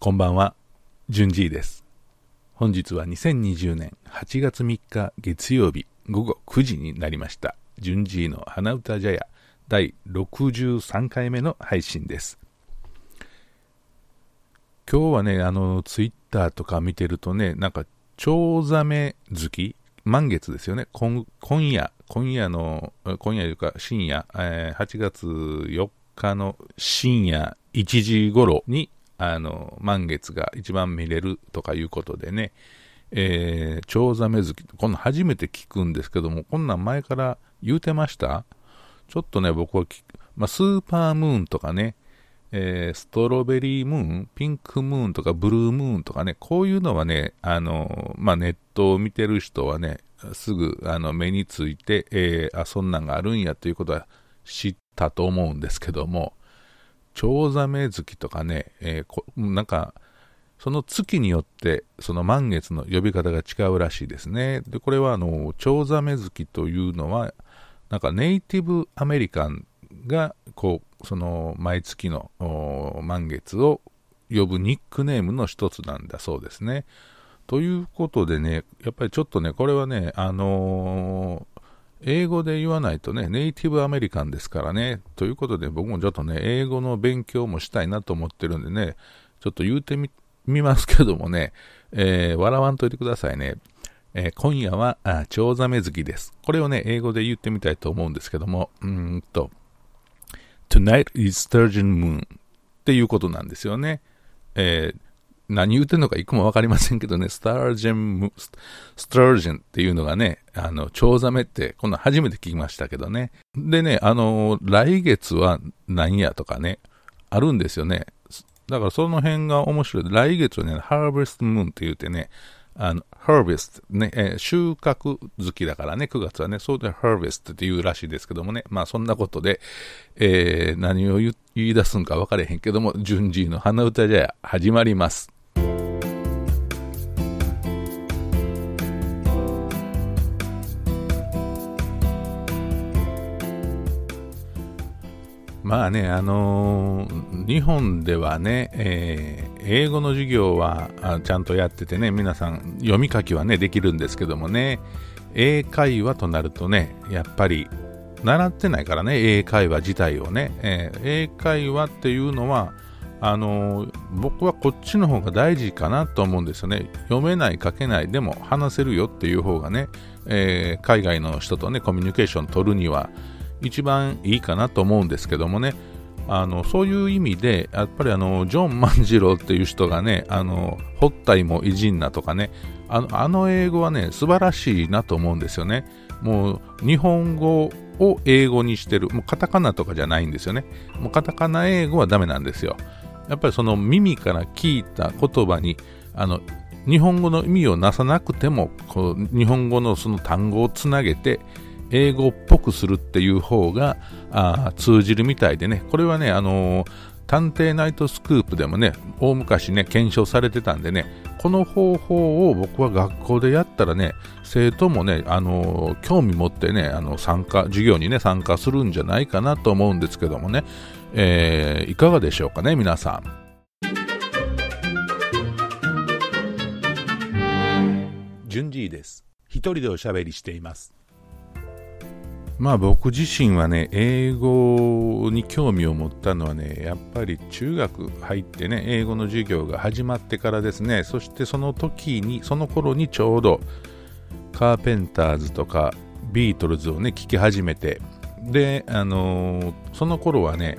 こんばんは、じゅんじいです。本日は2020年8月3日月曜日午後9時になりました。じゅんじいの花歌茶屋第63回目の配信です。今日はね、あの、ツイッターとか見てるとね、なんか、チョウザメ月満月ですよね。今今夜、今夜の、今夜というか深夜、えー8月4日の深夜1時頃に、あの、満月が一番見れるとかいうことでね、えー、チョウザメ月、こんなん初めて聞くんですけども、こんなん前から言うてました？ちょっとね、僕は、まあ、スーパームーンとかね、えーストロベリームーン、ピンクムーンとかブルームーンとかね、こういうのはね、あの、まあ、ネットを見てる人はね、すぐあの目について、えーあ、そんなんがあるんやということは知ったと思うんですけども、チョウザメ月とかね、えーこなんか、その月によって、その満月の呼び方が違うらしいですね。で、これはあの、チョウザメ月というのは、なんかネイティブアメリカンが、こう、その毎月の満月を呼ぶニックネームの一つなんだそうですね。ということでね、やっぱりちょっとね、これはね、あの英語で言わないとね、ネイティブアメリカンですからね。ということで、僕もちょっとね、英語の勉強もしたいなと思ってるんでね、ちょっと言うてみみますけどもね、えー笑わんといてくださいね。えー今夜は、あチョウザメ月です。これをね、英語で言ってみたいと思うんですけども、うんと、Tonight is Sturgeon Moon っていうことなんですよね。えー何言うてんのかいくもわかりませんけどね、スタージェンム、スタージェンっていうのがね、あの、チョウザメって、こんな初めて聞きましたけどね。でね、あの、来月は何やとかね、あるんですよね。だからその辺が面白い。来月はね、ハーベストムーンって言ってね、あの、harvest ね、えー収穫月だからね、9月はね、そうで harvest って言うらしいですけどもね、まあそんなことで、えー何を言言い出すんか分かれへんけども、順次の花歌じゃ始まります。まあね、あのー日本ではね、えー英語の授業はちゃんとやっててね、皆さん読み書きはね、できるんですけどもね、英会話となるとね、やっぱり習ってないからね、英会話自体をね、えー英会話っていうのは、あのー僕はこっちの方が大事かなと思うんですよね。読めない、書けない、でも話せるよっていう方がね、えー海外の人とね、コミュニケーション取るには一番いいかなと思うんですけどもね、あのそういう意味で、やっぱりあのジョン万次郎っていう人がね、あのホッタイも偉人なとかねあの、あの英語はね、素晴らしいなと思うんですよね。もう日本語を英語にしてる、もうカタカナとかじゃないんですよね。もうカタカナ英語はダメなんですよ。やっぱりその耳から聞いた言葉に、あの日本語の意味をなさなくても、こう日本語のその単語をつなげて、英語っぽくするっていう方があ通じるみたいでね、これはね、あのー探偵ナイトスクープでもね、大昔ね、検証されてたんでね、この方法を僕は学校でやったらね、生徒もね、あのー興味持ってね、あの参加、授業にね、参加するんじゃないかなと思うんですけどもね、えーいかがでしょうかね、皆さん。順次です。一人でおしゃべりしています。まあ僕自身はね、英語に興味を持ったのはね、やっぱり中学入ってね、英語の授業が始まってからですね、そしてその時に、その頃にちょうどカーペンターズとかビートルズをね、聞き始めて、で、あのーその頃はね、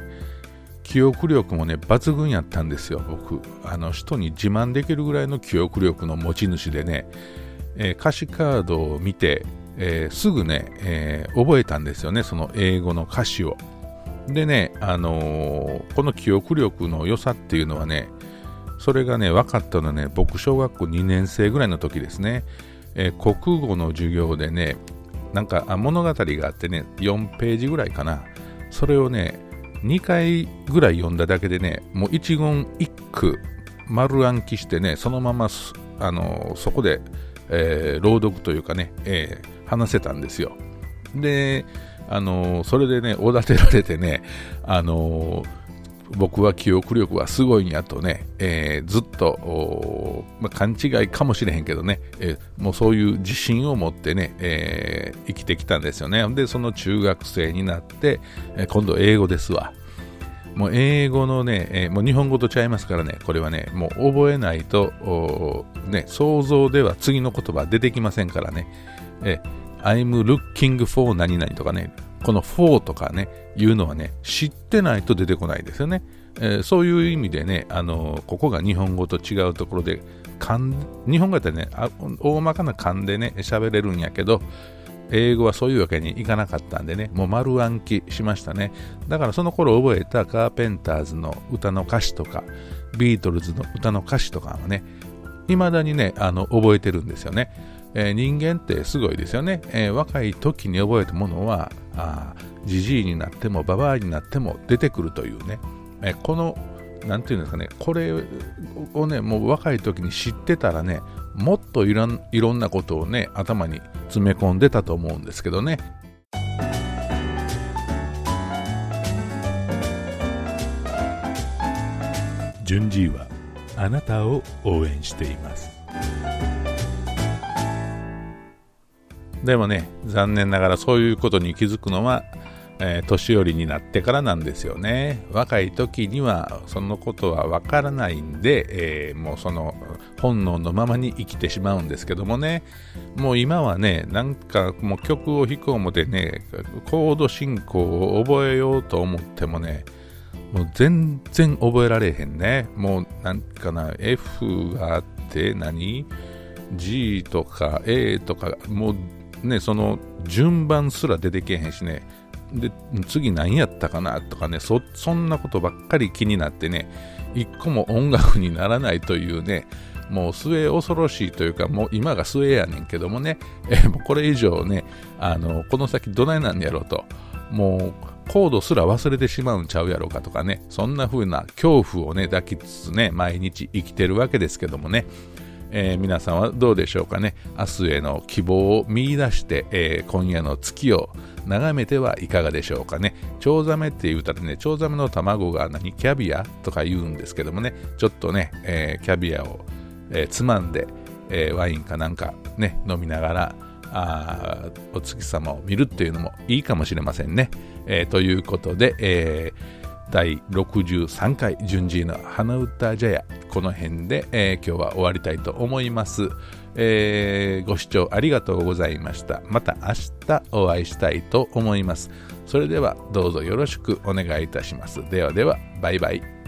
記憶力もね、抜群やったんですよ、僕。あの、人に自慢できるぐらいの記憶力の持ち主でね、えー歌詞カードを見て、えーすぐね、えー覚えたんですよね、その英語の歌詞を。でね、あのーこの記憶力の良さっていうのはね、それがね、分かったのはね、僕、小学校2年生ぐらいの時ですね、えー国語の授業でね、なんか物語があってね、4ページぐらいかな、それをね、2回ぐらい読んだだけでね、もう一言一句丸暗記してね、そのまま、あのそこで、えー朗読というかね、えー話せたんですよ。で、あのーそれでね、おだてられてね、あの僕は記憶力はすごいんやとね、えー、ずっと、まあ、勘違いかもしれへんけどね、えー、もうそういう自信を持ってね、えー、生きてきたんですよね。で、その中学生になって、え今度英語ですわ。もう英語のね、えもう日本語とちゃいますからね、これはね、もう覚えないと、ね、想像では次の言葉出てきませんからね。え I'm looking for 何々とかね、この for とかね、いうのはね、知ってないと出てこないですよね。えー、そういう意味でね、あのー、ここが日本語と違うところで、日本語だったらね、大まかな勘でね、喋れるんやけど、英語はそういうわけにいかなかったんでね、もう丸暗記しましたね。だからその頃覚えたカーペンターズの歌の歌詞とか、ビートルズの歌の歌詞とかはね、未だにね、あの、覚えてるんですよね。えー、人間ってすごいですよね、えー、若い時に覚えたものはじじいになってもばばあになっても出てくるというね、えー、このなんていうんですかねこれをねもう若い時に知ってたらねもっといろんいろんなことをね頭に詰め込んでたと思うんですけどね。順次はあなたを応援しています。でもね、残念ながらそういうことに気づくのは、えー、年寄りになってからなんですよね。若い時にはそのことはわからないんで、えー、もうその本能のままに生きてしまうんですけどもね、もう今はね、なんかもう曲を弾く思てね、コード進行を覚えようと思ってもね、もう全然覚えられへんね。もうなんかな、F があって何？G とか A とか、もうね、その順番すら出てけへんしね、で、次何やったかなとかね、そ、そんなことばっかり気になってね、一個も音楽にならないというね、もう末恐ろしいというか、もう今が末やねんけどもね、えもうこれ以上ね、あの、この先どないなんやろうと、もうコードすら忘れてしまうんちゃうやろうかとかね、そんな風な恐怖をね、抱きつつね、毎日生きてるわけですけどもね、えー、皆さんはどうでしょうかね。明日への希望を見出して、えー、今夜の月を眺めてはいかがでしょうかね。チョウザメって言うたらねチョウザメの卵が何？キャビアとか言うんですけどもね。ちょっとね、えー、キャビアを、えつまんで、えワインかなんかね飲みながらあお月様を見るっていうのもいいかもしれませんね、えということで、えー第63回順次の花歌茶屋この辺で、えー、今日は終わりたいと思います、えー、ご視聴ありがとうございました。また明日お会いしたいと思います。それではどうぞよろしくお願いいたします。ではではバイバイ。